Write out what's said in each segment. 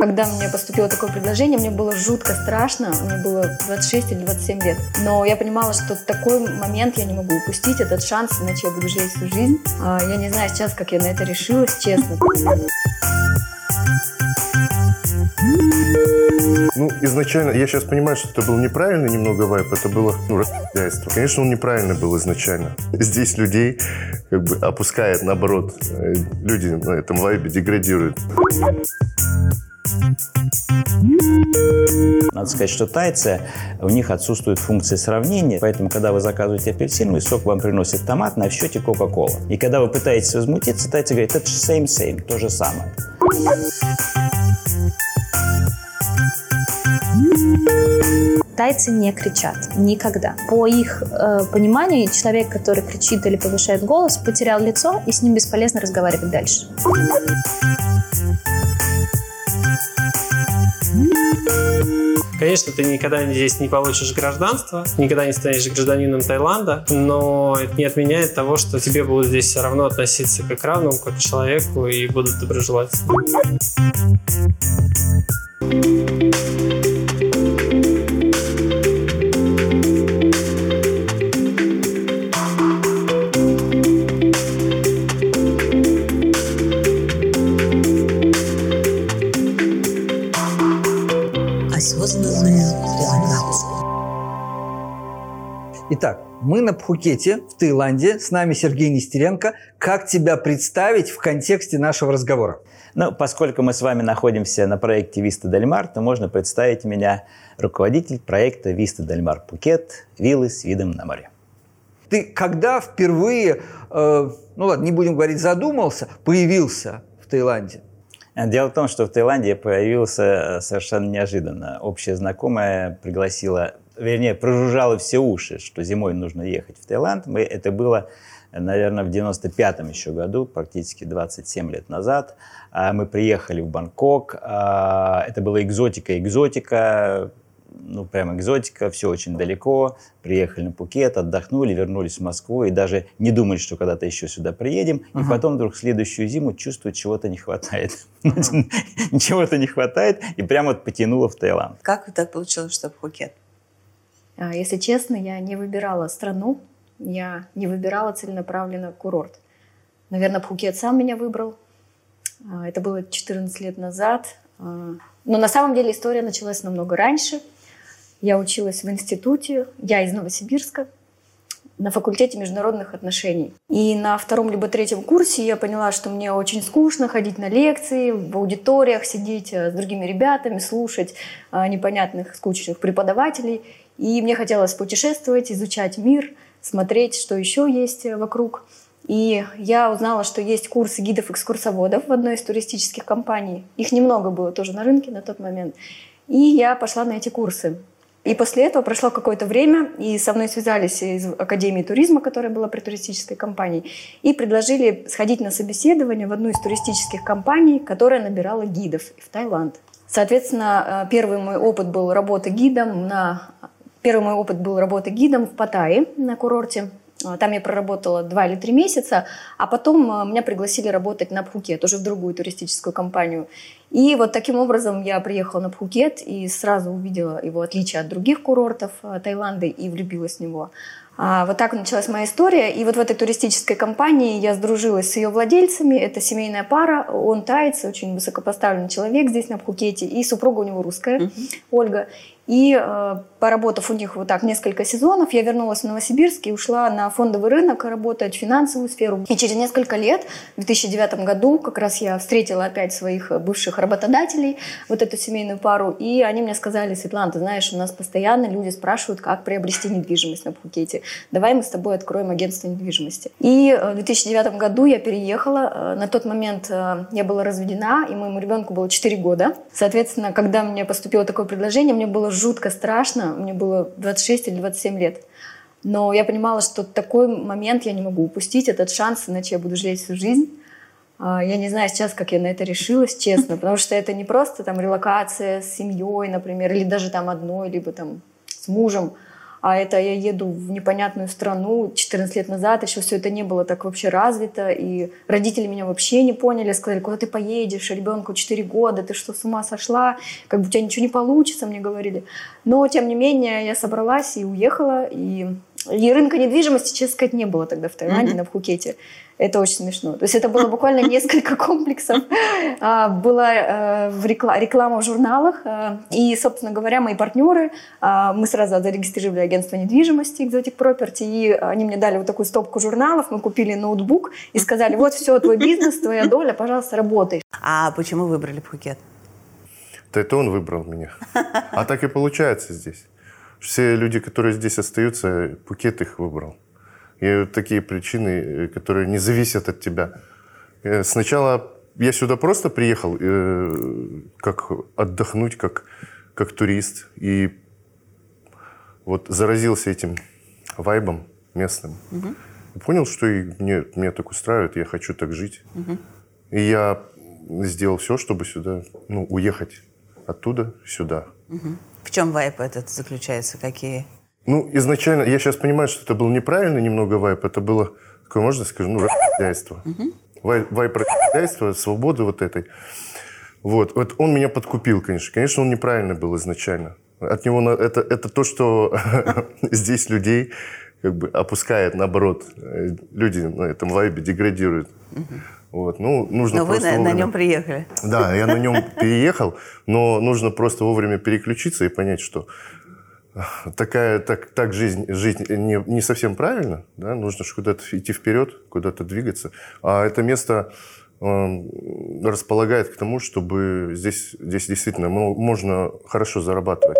Когда мне поступило такое предложение, мне было жутко страшно. Мне было 26 или 27 лет. Но я понимала, что такой момент я не могу упустить, этот шанс, иначе я буду жить всю жизнь. А, я не знаю сейчас, как я на это решилась, честно. Ну, изначально, я сейчас понимаю, что это был неправильный немного вайп, это было, ну, расхуйство. Конечно, он неправильный был изначально. Здесь людей как бы опускает, наоборот. Э, люди на этом вайбе деградируют. Надо сказать, что тайцы, у них отсутствует функция сравнения, поэтому, когда вы заказываете апельсиновый сок, вам приносит томат, на счете Кока-Кола. И когда вы пытаетесь возмутиться, тайцы говорят, это same-same, то же самое. Тайцы не кричат никогда. По их э, пониманию, человек, который кричит или повышает голос, потерял лицо, и с ним бесполезно разговаривать дальше. Конечно, ты никогда здесь не получишь гражданство, никогда не станешь гражданином Таиланда, но это не отменяет того, что тебе будут здесь все равно относиться как равному, как к человеку и будут доброжелательны. Мы на Пхукете, в Таиланде. С нами Сергей Нестеренко. Как тебя представить в контексте нашего разговора? Ну, поскольку мы с вами находимся на проекте Del Mar, то можно представить меня руководитель проекта Del Mar Пукет «Виллы с видом на море». Ты когда впервые, э, ну ладно, не будем говорить задумался, появился в Таиланде? Дело в том, что в Таиланде я появился совершенно неожиданно. Общая знакомая пригласила вернее, прожужжало все уши, что зимой нужно ехать в Таиланд. Мы, это было, наверное, в 95-м еще году, практически 27 лет назад. А, мы приехали в Бангкок. А, это была экзотика, экзотика, ну, прям экзотика, все очень далеко. Приехали на Пукет, отдохнули, вернулись в Москву и даже не думали, что когда-то еще сюда приедем. Uh-huh. И потом вдруг следующую зиму чувствуют, чего-то не хватает. Uh-huh. Чего-то не хватает, и прямо вот потянуло в Таиланд. Как так получилось, что Пхукет? А, если честно, я не выбирала страну, я не выбирала целенаправленно курорт. Наверное, Пхукет сам меня выбрал. А, это было 14 лет назад. А, но на самом деле история началась намного раньше. Я училась в институте, я из Новосибирска, на факультете международных отношений. И на втором либо третьем курсе я поняла, что мне очень скучно ходить на лекции, в аудиториях сидеть с другими ребятами, слушать непонятных, скучных преподавателей. И мне хотелось путешествовать, изучать мир, смотреть, что еще есть вокруг. И я узнала, что есть курсы гидов-экскурсоводов в одной из туристических компаний. Их немного было тоже на рынке на тот момент. И я пошла на эти курсы. И после этого прошло какое-то время, и со мной связались из Академии туризма, которая была при туристической компании, и предложили сходить на собеседование в одну из туристических компаний, которая набирала гидов в Таиланд. Соответственно, э, первый мой опыт был работа гидом на Первый мой опыт был работа гидом в Паттайе на курорте. А, там я проработала два или три месяца, а потом а, меня пригласили работать на Пхукет, уже в другую туристическую компанию. И вот таким образом я приехала на Пхукет и сразу увидела его отличие от других курортов а, Таиланда и влюбилась в него. А, вот так началась моя история. И вот в этой туристической компании я сдружилась с ее владельцами. Это семейная пара. Он таец, очень высокопоставленный человек здесь на Пхукете. И супруга у него русская, uh-huh. Ольга. И э, поработав у них вот так несколько сезонов, я вернулась в Новосибирск и ушла на фондовый рынок работать в финансовую сферу. И через несколько лет, в 2009 году, как раз я встретила опять своих бывших работодателей, вот эту семейную пару, и они мне сказали, Светлана, ты знаешь, у нас постоянно люди спрашивают, как приобрести недвижимость на Пхукете. Давай мы с тобой откроем агентство недвижимости. И э, в 2009 году я переехала. Э, на тот момент э, я была разведена, и моему ребенку было 4 года. Соответственно, когда мне поступило такое предложение, мне было жутко страшно. Мне было 26 или 27 лет. Но я понимала, что такой момент я не могу упустить, этот шанс, иначе я буду жалеть всю жизнь. А, я не знаю сейчас, как я на это решилась, честно, потому что это не просто там релокация с семьей, например, или даже там одной, либо там с мужем, а это я еду в непонятную страну 14 лет назад, еще все это не было так вообще развито, и родители меня вообще не поняли, сказали, куда ты поедешь, ребенку 4 года, ты что, с ума сошла, как бы у тебя ничего не получится, мне говорили. Но, тем не менее, я собралась и уехала, и, и рынка недвижимости, честно сказать, не было тогда в Таиланде, mm-hmm. на Пхукете. Это очень смешно. То есть это было буквально несколько комплексов. А, была э, реклама в журналах. Э, и, собственно говоря, мои партнеры, а, мы сразу зарегистрировали агентство недвижимости Exotic Property, и они мне дали вот такую стопку журналов, мы купили ноутбук и сказали, вот все, твой бизнес, твоя доля, пожалуйста, работай. А почему выбрали Пхукет? Да это он выбрал меня. А так и получается здесь. Все люди, которые здесь остаются, Пукет их выбрал. И такие причины, э, которые не зависят от тебя. Э, сначала я сюда просто приехал, э, как отдохнуть, как, как турист. И вот заразился этим вайбом местным. Угу. И понял, что и мне, меня так устраивает, я хочу так жить. Угу. И я сделал все, чтобы сюда, ну, уехать оттуда сюда. Угу. В чем вайп этот заключается? Какие ну, изначально, я сейчас понимаю, что это был неправильно немного вайп, это было, такое можно сказать, ну, хозяйство. Угу. Вайп, вайп хозяйства, свободы вот этой. Вот. вот он меня подкупил, конечно. Конечно, он неправильно был изначально. От него это, это то, что здесь людей как бы опускает, наоборот. Люди на этом вайбе деградируют. Вот, ну, нужно но вы на, вовремя... на нем приехали. Да, я на нем переехал, но нужно просто вовремя переключиться и понять, что такая, так, так жизнь, жизнь не, не совсем правильно, да, нужно же куда-то идти вперед, куда-то двигаться. А это место э, располагает к тому, чтобы здесь, здесь действительно можно хорошо зарабатывать.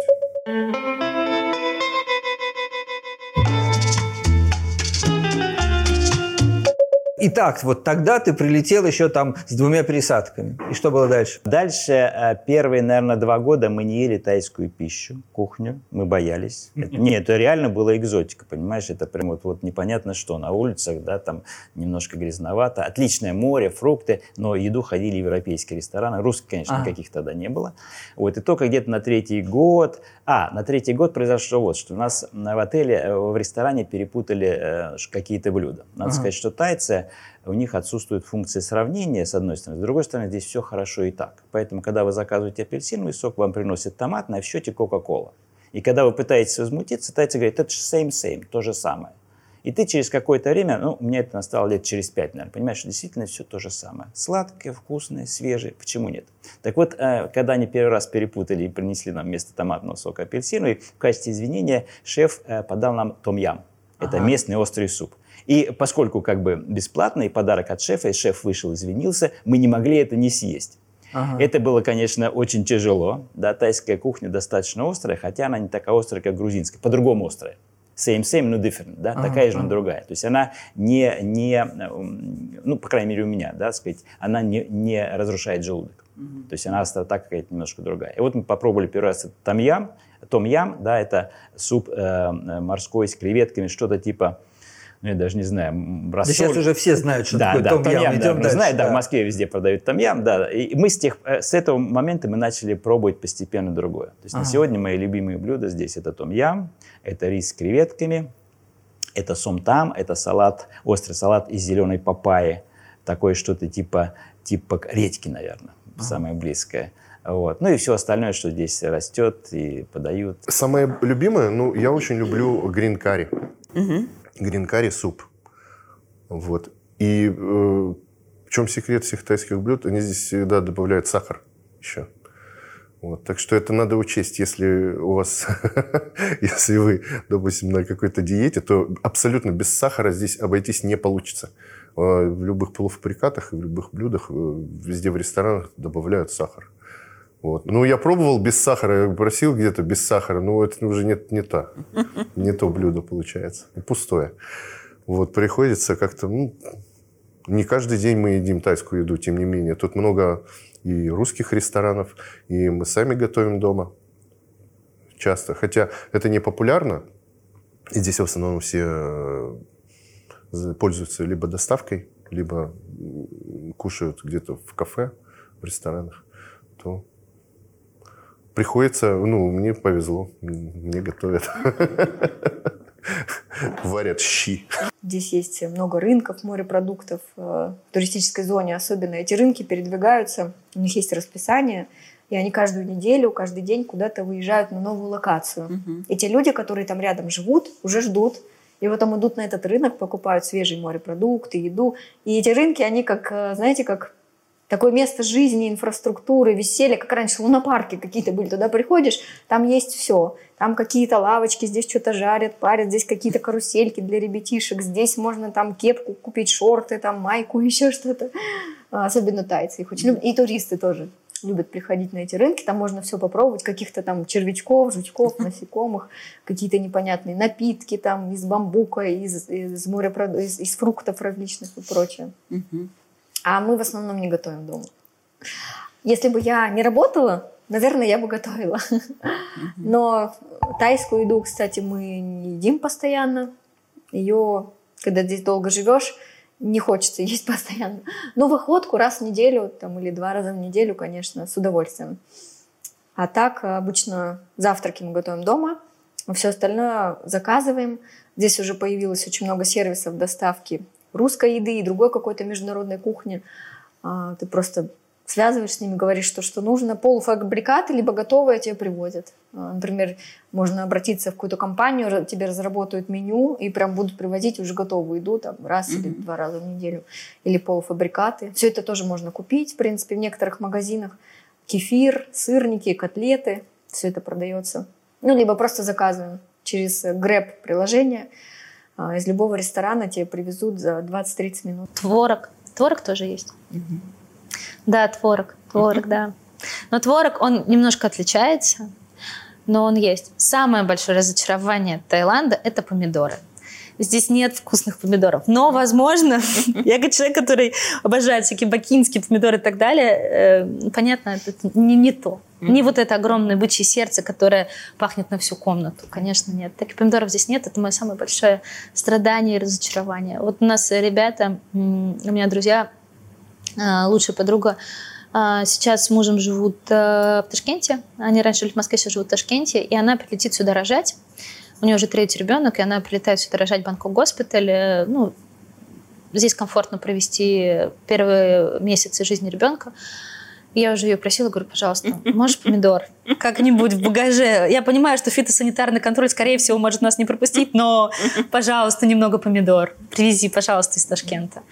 Итак, вот тогда ты прилетел еще там с двумя пересадками. И что было дальше? Дальше э, первые, наверное, два года мы не ели тайскую пищу, кухню. Мы боялись. Это, нет, это реально была экзотика, понимаешь? Это прям вот, вот непонятно что. На улицах, да, там немножко грязновато. Отличное море, фрукты, но еду ходили европейские рестораны. Русских, конечно, ага. никаких тогда не было. Вот, и только где-то на третий год... А, на третий год произошло вот, что у нас в отеле, э, в ресторане перепутали э, какие-то блюда. Надо ага. сказать, что тайцы у них отсутствует функция сравнения, с одной стороны. С другой стороны, здесь все хорошо и так. Поэтому, когда вы заказываете апельсиновый сок, вам приносят томат, на счете Кока-Кола. И когда вы пытаетесь возмутиться, тайцы говорят, это же same-same, то же самое. И ты через какое-то время, ну, у меня это настало лет через пять, наверное, понимаешь, что действительно все то же самое. Сладкое, вкусное, свежее, почему нет? Так вот, э, когда они первый раз перепутали и принесли нам вместо томатного сока апельсиновый, в качестве извинения шеф э, подал нам том-ям. Это ага. местный острый суп. И поскольку как бы бесплатный подарок от шефа, и шеф вышел, извинился, мы не могли это не съесть. Ага. Это было, конечно, очень тяжело. Да, тайская кухня достаточно острая, хотя она не такая острая, как грузинская, по-другому острая. Same, same, но different, да, ага, такая же, но другая. То есть она не, не, ну, по крайней мере, у меня, да, сказать, она не, не разрушает желудок. Угу. То есть она так какая-то немножко другая. И вот мы попробовали первый раз том-ям. Том-ям, да, это суп э, морской с креветками, что-то типа ну, я даже не знаю, рассол... Да сейчас уже все знают, что да, такое да, том-ям. том-ям. Идем да, знают, да. да, в Москве везде продают том-ям, да. И мы с, тех, э, с этого момента мы начали пробовать постепенно другое. То есть ага. на сегодня мои любимые блюда здесь это том-ям, это рис с креветками, это сом-там, это салат, острый салат из зеленой папайи, такое что-то типа, типа редьки, наверное, ага. самое близкое. Вот. Ну и все остальное, что здесь растет и подают. Самое любимое, ну, я очень люблю грин-карри. Угу гринкари суп. Вот. И э, в чем секрет всех тайских блюд? Они здесь всегда добавляют сахар еще. Вот. Так что это надо учесть. Если у вас, если вы, допустим, на какой-то диете, то абсолютно без сахара здесь обойтись не получится. Э, в любых полуфабрикатах в любых блюдах, э, везде в ресторанах добавляют сахар. Вот. Ну, я пробовал без сахара, просил где-то без сахара, но это уже не, не то. Не то блюдо получается. Пустое. Вот, приходится как-то, ну, не каждый день мы едим тайскую еду, тем не менее. Тут много и русских ресторанов, и мы сами готовим дома часто. Хотя это не популярно. И здесь в основном все э, пользуются либо доставкой, либо кушают где-то в кафе, в ресторанах. То приходится, ну, мне повезло, мне готовят. Варят щи. Здесь есть много рынков морепродуктов. э, В туристической зоне особенно эти рынки передвигаются, у них есть расписание, и они каждую неделю, каждый день куда-то выезжают на новую локацию. Мгм. И те люди, которые там рядом живут, уже ждут. И вот там идут на этот рынок, покупают свежие морепродукты, еду. И эти рынки, они как, э, знаете, как такое место жизни, инфраструктуры, веселья, как раньше лунопарки какие-то были. Туда приходишь, там есть все. Там какие-то лавочки, здесь что-то жарят, парят, здесь какие-то карусельки для ребятишек, здесь можно там кепку купить, шорты, там майку, еще что-то. А, Особенно тайцы их очень любят. И туристы тоже любят приходить на эти рынки. Там можно все попробовать, каких-то там червячков, жучков, насекомых, какие-то непонятные напитки там из бамбука, из, из, морепрод- из, из фруктов различных и прочее. Мгм. А мы в основном не готовим дома. Если бы я не работала, наверное, я бы готовила. Но тайскую еду, кстати, мы не едим постоянно. Ее, когда здесь долго живешь, не хочется есть постоянно. Но в охотку раз в неделю там, или два раза в неделю, конечно, с удовольствием. А так обычно завтраки мы готовим дома, все остальное заказываем. Здесь уже появилось очень много сервисов доставки русской еды и другой какой-то международной кухни. А, Ты просто связываешь с ними, говоришь, что, что нужно. Полуфабрикаты, либо готовые тебе привозят. А, Например, можно обратиться в какую-то компанию, тебе разработают меню и прям будут привозить уже готовую еду там, раз или два раза в неделю. Или полуфабрикаты. Все это тоже можно купить, в принципе, в некоторых магазинах. Кефир, сырники, котлеты. Все это продается. Ну, либо просто заказываем через Grab приложение. А, Из любого ресторана тебе привезут за 20-30 минут. Творог. Творог тоже есть. Да, творог. Творог, да. Но творог, он немножко отличается, но он есть. Самое большое разочарование Таиланда – это помидоры. Здесь нет вкусных помидоров. Но, возможно, я как человек, который обожает всякие бакинские помидоры и так далее, э, понятно, это не, не то. Не вот это огромное бычье сердце, которое пахнет на всю комнату. Конечно, нет. Таких помидоров здесь нет. Это мое самое большое страдание и разочарование. Вот у нас ребята, у меня друзья, а, лучшая подруга, а, сейчас с мужем живут э, в Ташкенте. Они раньше жили в Москве, сейчас живут в Ташкенте. И она прилетит сюда рожать. У нее уже третий ребенок, и она прилетает сюда рожать в Бангкок госпиталь. Э, Ну, здесь комфортно провести первые месяцы жизни ребенка. Я уже ее просила, говорю, пожалуйста, можешь помидор? Как-нибудь в багаже. Я понимаю, что фитосанитарный контроль, скорее всего, может нас не пропустить, но, пожалуйста, немного помидор. Привези, пожалуйста, из Ташкента.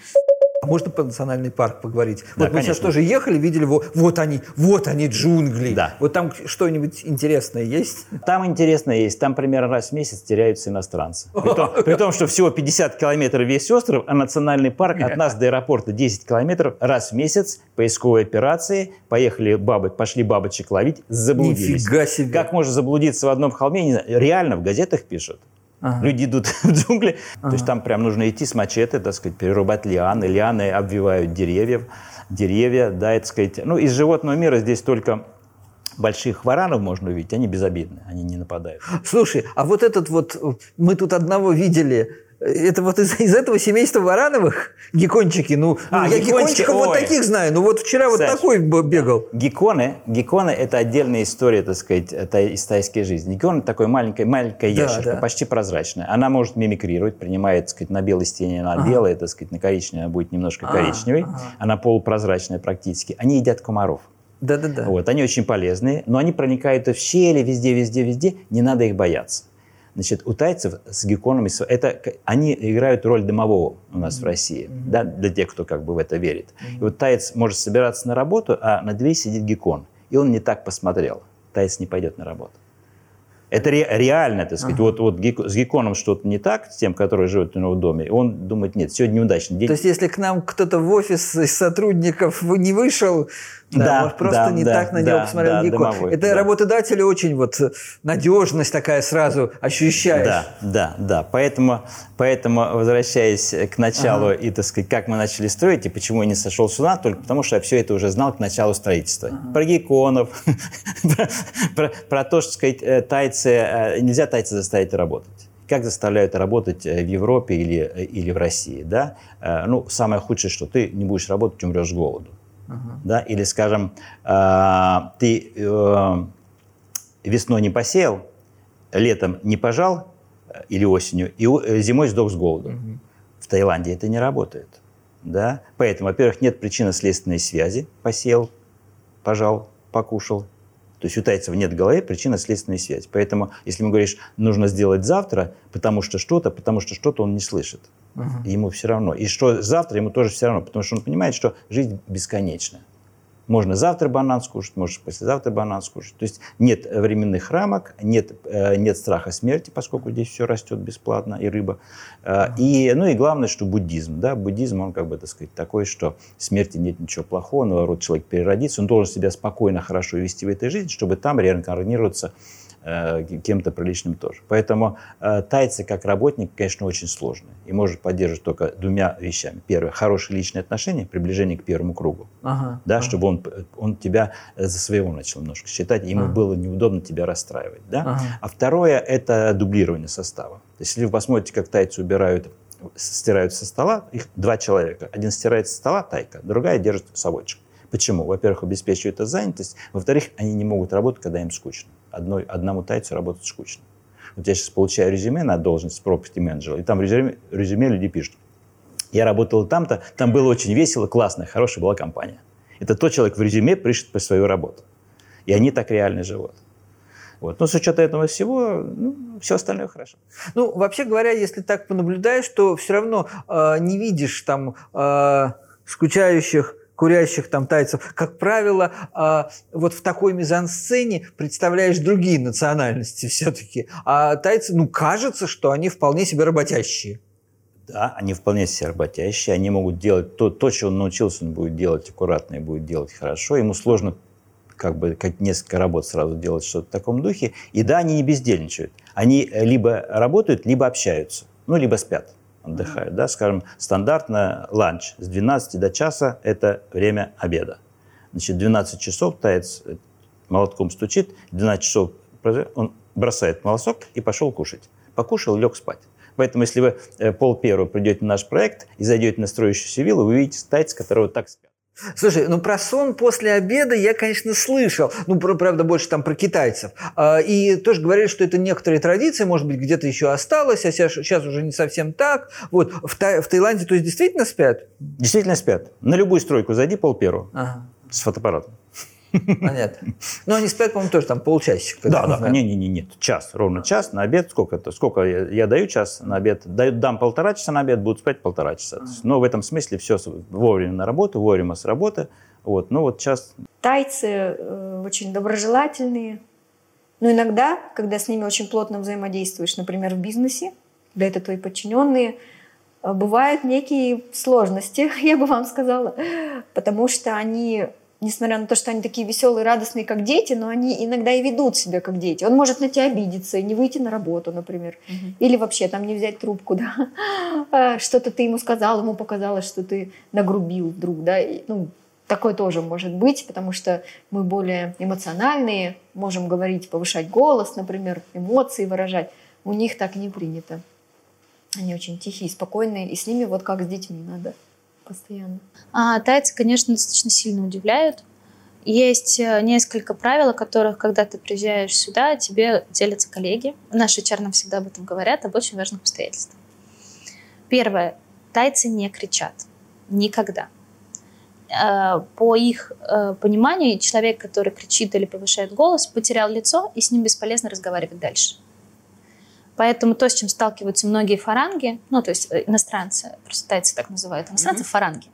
А можно про национальный парк поговорить? вот мы сейчас конечно. тоже ехали, видели, во- вот они, вот они джунгли. Да. Вот там что-нибудь интересное есть? Там интересно есть, там примерно раз в месяц теряются иностранцы. При том, при том, что всего 50 километров весь остров, а национальный парк от нас до аэропорта 10 километров. Раз в месяц поисковые операции, поехали бабы, пошли бабочек ловить, заблудились. Нифига себе. Как можно заблудиться в одном холме, не знаю. реально в газетах пишут. Ага. Люди идут в джунгли, то есть там прям нужно идти с мачете, так сказать, перерубать лианы. Лианы обвивают деревьев, деревья, да, это сказать. Ну, из животного мира здесь только больших варанов можно увидеть, они безобидны, они не нападают. Слушай, а вот этот вот, э, мы тут одного видели, э, это вот из, из этого семейства Варановых геккончики, ну, А, ну, я геккончиков вот таких знаю, ну вот вчера вот Саш. такой бегал. Гекконы, гекконы – это отдельная история, так сказать, тай- из тайской жизни. Геккон – это такой маленькая, маленькая Да, ящерка, да. почти прозрачная. Она может мимикрировать, принимает, так сказать, на белой стене она белая, так сказать, на коричневой она будет немножко Ага, коричневой. ага. Она полупрозрачная практически. Они едят комаров. Да-да-да. Вот, они очень полезные, но они проникают в щели, везде, везде, везде. Не надо их бояться. Значит, у тайцев с гекконами это они играют роль дымового у нас в России, да, для тех, кто как бы в это верит. И вот таец может собираться на работу, а на двери сидит геккон, и он не так посмотрел. Таец не пойдет на работу. Это ре- реально, так сказать. Вот, вот гек- с гекконом что-то не так, с тем, который живет у него в доме. Он думает, нет, сегодня неудачный день. То есть, если к нам кто-то в офис из сотрудников не вышел, да, может, просто да, не да, так на него да, посмотрел да, Геккон. дымовой, Это да. работодатели очень вот надежность такая сразу ощущаешь. Да, да, да. Поэтому, поэтому возвращаясь к началу и, так сказать, как мы начали строить, и почему я не сошел с ума, только потому что я все это уже знал к началу строительства. Про гекконов, про, про- то, что, сказать, э, тайцы, э, нельзя тайца заставить работать. Как заставляют работать э, в Европе или, или в России, да? Ну, самое худшее, что ты не будешь работать, умрешь с голоду. Да? Или, скажем, э, ты э, весной не посеял, летом не пожал э, или осенью, и э, зимой сдох с голоду. В Таиланде это не работает. Да? Поэтому, во-первых, нет причинно-следственной связи. Посел, пожал, покушал. То есть у тайцев нет в голове причинно-следственной связи. Поэтому, если ему говоришь, нужно сделать завтра, потому что что-то, потому что что-то он не слышит. Ему все равно. И что завтра ему тоже все равно, потому что он понимает, что жизнь бесконечна. Можно завтра банан скушать, можешь послезавтра банан скушать. То есть нет временных рамок, нет, э, нет страха смерти, поскольку здесь все растет бесплатно, и рыба. Э, И, ну и главное, что буддизм. Да? Буддизм, он как бы, так сказать, такой, что смерти нет ничего плохого, наоборот, человек переродится, он должен себя спокойно, хорошо вести в этой жизни, чтобы там реинкарнироваться кем-то приличным тоже. Поэтому э, тайцы как работник, конечно, очень сложный и может поддерживать только двумя вещами. Первое, хорошие личные отношения, приближение к первому кругу Ага. да, чтобы он, он тебя э, за своего начал немножко считать, ему Ага. было неудобно тебя расстраивать. Да? Ага. А второе – это дублирование состава. То есть, если вы посмотрите, как тайцы убирают, стирают со стола, их два человека. Один стирает со стола, тайка, другая держит совочек. Почему? Во-первых, обеспечивает это занятость. Во-вторых, они не могут работать, когда им скучно. Одной, одному тайцу работать скучно. Вот я сейчас получаю резюме на должность property менеджера, и там резюме, резюме люди пишут, я работал там-то, там было очень весело, классно, хорошая была компания. Это тот человек в резюме пишет по свою работу. И они так реально живут. Вот. Но с учетом этого всего, ну, все остальное хорошо. Ну, вообще говоря, если так понаблюдаешь, то все равно э, не видишь там э, скучающих курящих там тайцев, как правило, э, вот в такой мизансцене представляешь другие национальности все-таки. А тайцы, ну, кажется, что они вполне себе работящие. Да, они вполне себе работящие, они могут делать то, то, чего он научился, он будет делать аккуратно и будет делать хорошо. Ему сложно как бы как несколько работ сразу делать что-то в таком духе. И да, они не бездельничают. Они либо работают, либо общаются, ну, либо спят, отдыхают. Да? Скажем, стандартно ланч с 12 до часа – это время обеда. Значит, 12 часов таец молотком стучит, 12 часов он бросает молосок и пошел кушать. Покушал, лег спать. Поэтому, если вы э, пол первого придете на наш проект и зайдете на строящуюся виллу, вы увидите тайца, которого так спят. Слушай, ну про сон после обеда я, конечно, слышал. Ну, про- правда, больше там про китайцев. А, И тоже говорили, что это некоторые традиции, может быть, где-то еще осталось, а сейчас, сейчас уже не совсем так. Вот, в, Тай- в Таиланде, то есть, действительно спят? Действительно спят. На любую стройку зайди пол первого Ага, с фотоаппаратом. Понятно. Ну, они спят, по-моему, тоже там полчасика. Да, да, не, не, не, нет, час, ровно час на обед. Сколько это? Сколько я, я даю час на обед? Даю, дам полтора часа на обед, будут спать полтора часа. Но в этом смысле все вовремя на работу, вовремя с работы. Вот, ну вот час. Тайцы э, очень доброжелательные. Но иногда, когда с ними очень плотно взаимодействуешь, например, в бизнесе, когда это твои подчиненные, э, бывают некие сложности, я бы вам сказала, потому что они, несмотря на то, что они такие веселые, радостные, как дети, но они иногда и ведут себя как дети. Он может на тебя обидеться и не выйти на работу, например, или вообще там не взять трубку, да, А, что-то ты ему сказал, ему показалось, что ты нагрубил вдруг, да, И, ну, Такое тоже может быть, потому что мы более эмоциональные, можем говорить, повышать голос, например, эмоции выражать. У них так не принято. Они очень тихие, спокойные, и с ними вот как с детьми надо постоянно. А, тайцы, конечно, достаточно сильно удивляют. Есть э, несколько правил, о которых, когда ты приезжаешь сюда, тебе делятся коллеги. Наши HR всегда об этом говорят, об очень важных обстоятельствах. Первое. Тайцы не кричат. Никогда. Э, По их э, пониманию, человек, который кричит или повышает голос, потерял лицо, и с ним бесполезно разговаривать дальше. Поэтому то, с чем сталкиваются многие фаранги, ну, то есть э, иностранцы, просто тайцы так называют иностранцы, фаранги,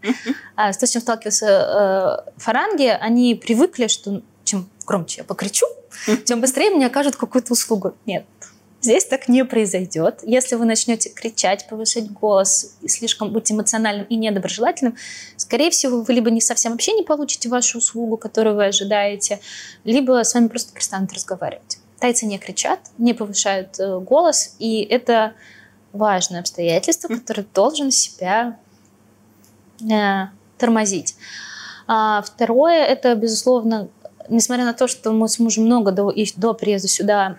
а, то, с чем сталкиваются э, фаранги, они привыкли, что чем громче я покричу, тем быстрее мне окажут какую-то услугу. Нет, здесь так не произойдет. Если вы начнете кричать, повышать голос, и слишком быть эмоциональным и недоброжелательным, скорее всего, вы либо не совсем вообще не получите вашу услугу, которую вы ожидаете, либо с вами просто перестанут разговаривать. Тайцы не кричат, не повышают э, голос, и это важное обстоятельство, которое должен себя э, тормозить. А второе, это, безусловно, несмотря на то, что мы с мужем много до, и до приезда сюда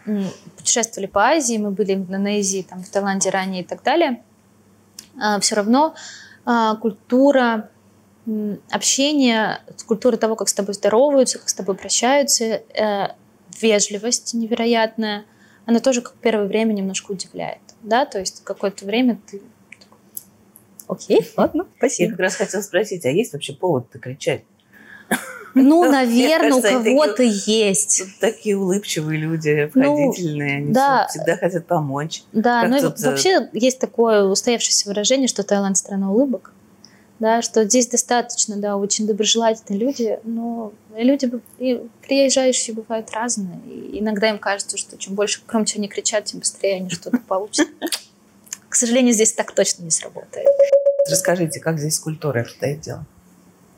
путешествовали по Азии, мы были в Индонезии, там, в Таиланде ранее и так далее, все равно а, культура общения, культура того, как с тобой здороваются, как с тобой прощаются, э, вежливость невероятная, она тоже как первое время немножко удивляет. да, то есть какое-то время ты окей, ладно, Я спасибо. как раз хотела спросить, а есть вообще повод-то кричать? Ну, наверное, у кажется, кого-то есть. Такие улыбчивые люди, Ну, обходительные, они да. всегда хотят помочь. Да, ну э, вообще есть такое устоявшееся выражение, что Таиланд страна улыбок. Да, что здесь достаточно, да, очень доброжелательные люди, но люди, и приезжающие бывают разные. И иногда им кажется, что чем больше громче они кричат, тем быстрее они что-то получат. К сожалению, здесь так точно не сработает. Расскажите, как здесь с культурой обстоит дело?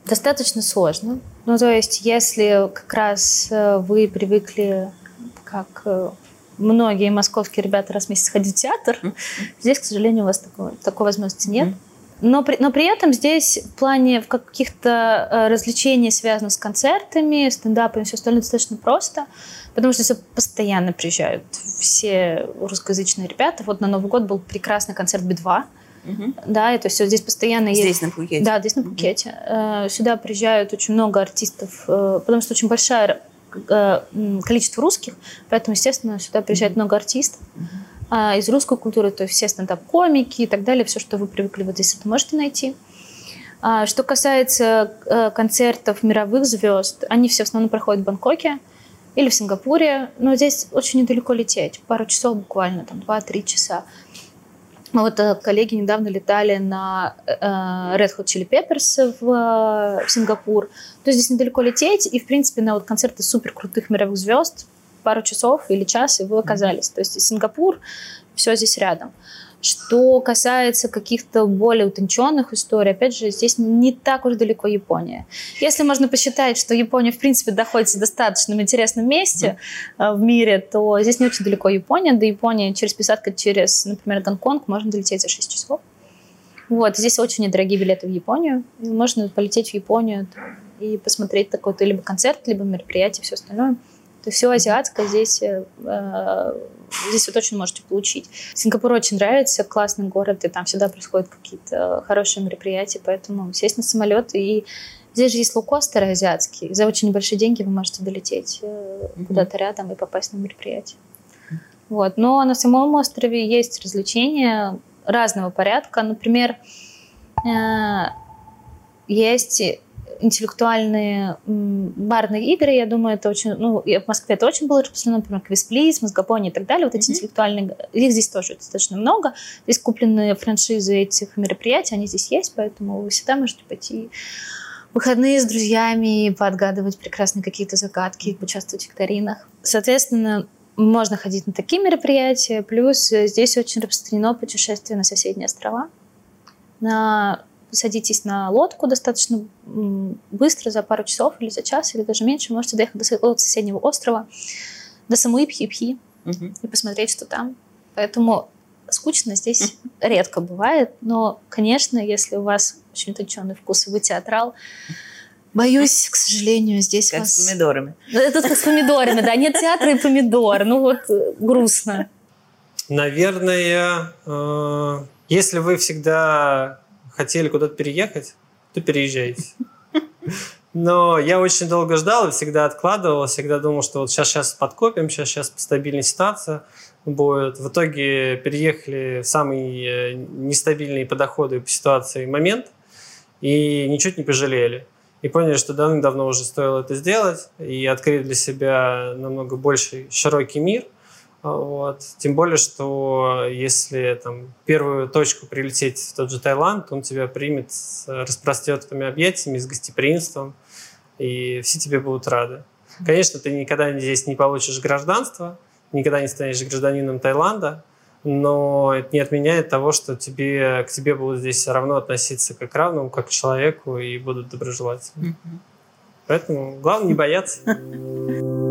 Достаточно сложно. Ну, то есть, если как раз э, вы привыкли, как э, многие московские ребята раз в месяц ходить в театр, здесь, к сожалению, у вас такой, такой возможности нет. Мгм. Но при, но при этом здесь в плане в каких-то э, развлечений, связанных с концертами, стендапом и все остальное, достаточно просто, потому что сюда постоянно приезжают все русскоязычные ребята. Вот на Новый год был прекрасный концерт Би-2, да, и то есть вот здесь постоянно есть... Здесь, на Пхукете? Да, здесь на Пхукете. Э, Сюда приезжают очень много артистов, э, потому что очень большое количество русских, поэтому, естественно, сюда приезжает много артистов. А из русской культуры, то есть все стендап-комики и так далее, все, что вы привыкли вот здесь, это можете найти. А Что касается э, концертов мировых звезд, они все в основном проходят в Бангкоке или в Сингапуре, но здесь очень недалеко лететь, пару часов буквально, там 2-3 часа. Мы вот э, коллеги недавно летали на э, Red Hot Chili Peppers в, в Сингапур. То есть здесь недалеко лететь, и, в принципе, на вот концерты супер крутых мировых звезд пару часов или час, и вы оказались. То есть Сингапур, все здесь рядом. Что касается каких-то более утонченных историй, опять же, здесь не так уж далеко Япония. Если можно посчитать, что Япония, в принципе, находится в достаточно интересном месте э, в мире, то здесь не очень далеко Япония. До Японии через пересадка через, например, Гонконг можно долететь за 6 часов. Вот, здесь очень недорогие билеты в Японию. И можно полететь в Японию и посмотреть такой-то либо концерт, либо мероприятие, все остальное. То есть все азиатское здесь, э, э, здесь вы точно можете получить. Сингапур очень нравится, классный город, и там всегда происходят какие-то хорошие мероприятия, поэтому сесть на самолет и Здесь же есть лоукостеры азиатские. За очень небольшие деньги вы можете долететь Мгм. куда-то рядом и попасть на мероприятие. Вот. Но на самом острове есть развлечения разного порядка. Например, э, есть интеллектуальные барные игры, я думаю, это очень, ну, в Москве это очень было распространено, например, Квизплиз, Мозгопони и так далее, вот эти интеллектуальные, их здесь тоже достаточно много, здесь куплены франшизы этих мероприятий, они здесь есть, поэтому вы всегда можете пойти в выходные с друзьями, поотгадывать прекрасные какие-то загадки, поучаствовать в викторинах. Соответственно, можно ходить на такие мероприятия, плюс э, здесь очень распространено путешествие на соседние острова. На садитесь на лодку достаточно быстро, за пару часов или за час, или даже меньше, можете доехать до соседнего острова, до самой Пхи-Пхи Мгм. и посмотреть, что там. Поэтому скучно здесь редко бывает, но, конечно, если у вас очень утонченный вкус и вы театрал, боюсь, к сожалению, здесь Как вас... с помидорами. Это как с помидорами, да, нет театра и помидор, ну вот э, грустно. Наверное, э, если вы всегда хотели куда-то переехать, то переезжайте. Но я очень долго ждал и всегда откладывал, всегда думал, что вот сейчас, сейчас подкопим, сейчас, сейчас постабильная ситуация будет. В итоге переехали в самый э, нестабильный по доходу и по ситуации момент и ничуть не пожалели. И поняли, что давным-давно уже стоило это сделать и открыть для себя намного больше широкий мир. Вот. Тем более, что если там, первую точку прилететь в тот же Таиланд, он тебя примет с распростертыми объятиями, с гостеприимством, и все тебе будут рады. Конечно, ты никогда здесь не получишь гражданство, никогда не станешь гражданином Таиланда, но это не отменяет того, что тебе, к тебе будут здесь все равно относиться как к равному, как к человеку, и будут доброжелательны. Поэтому главное не бояться.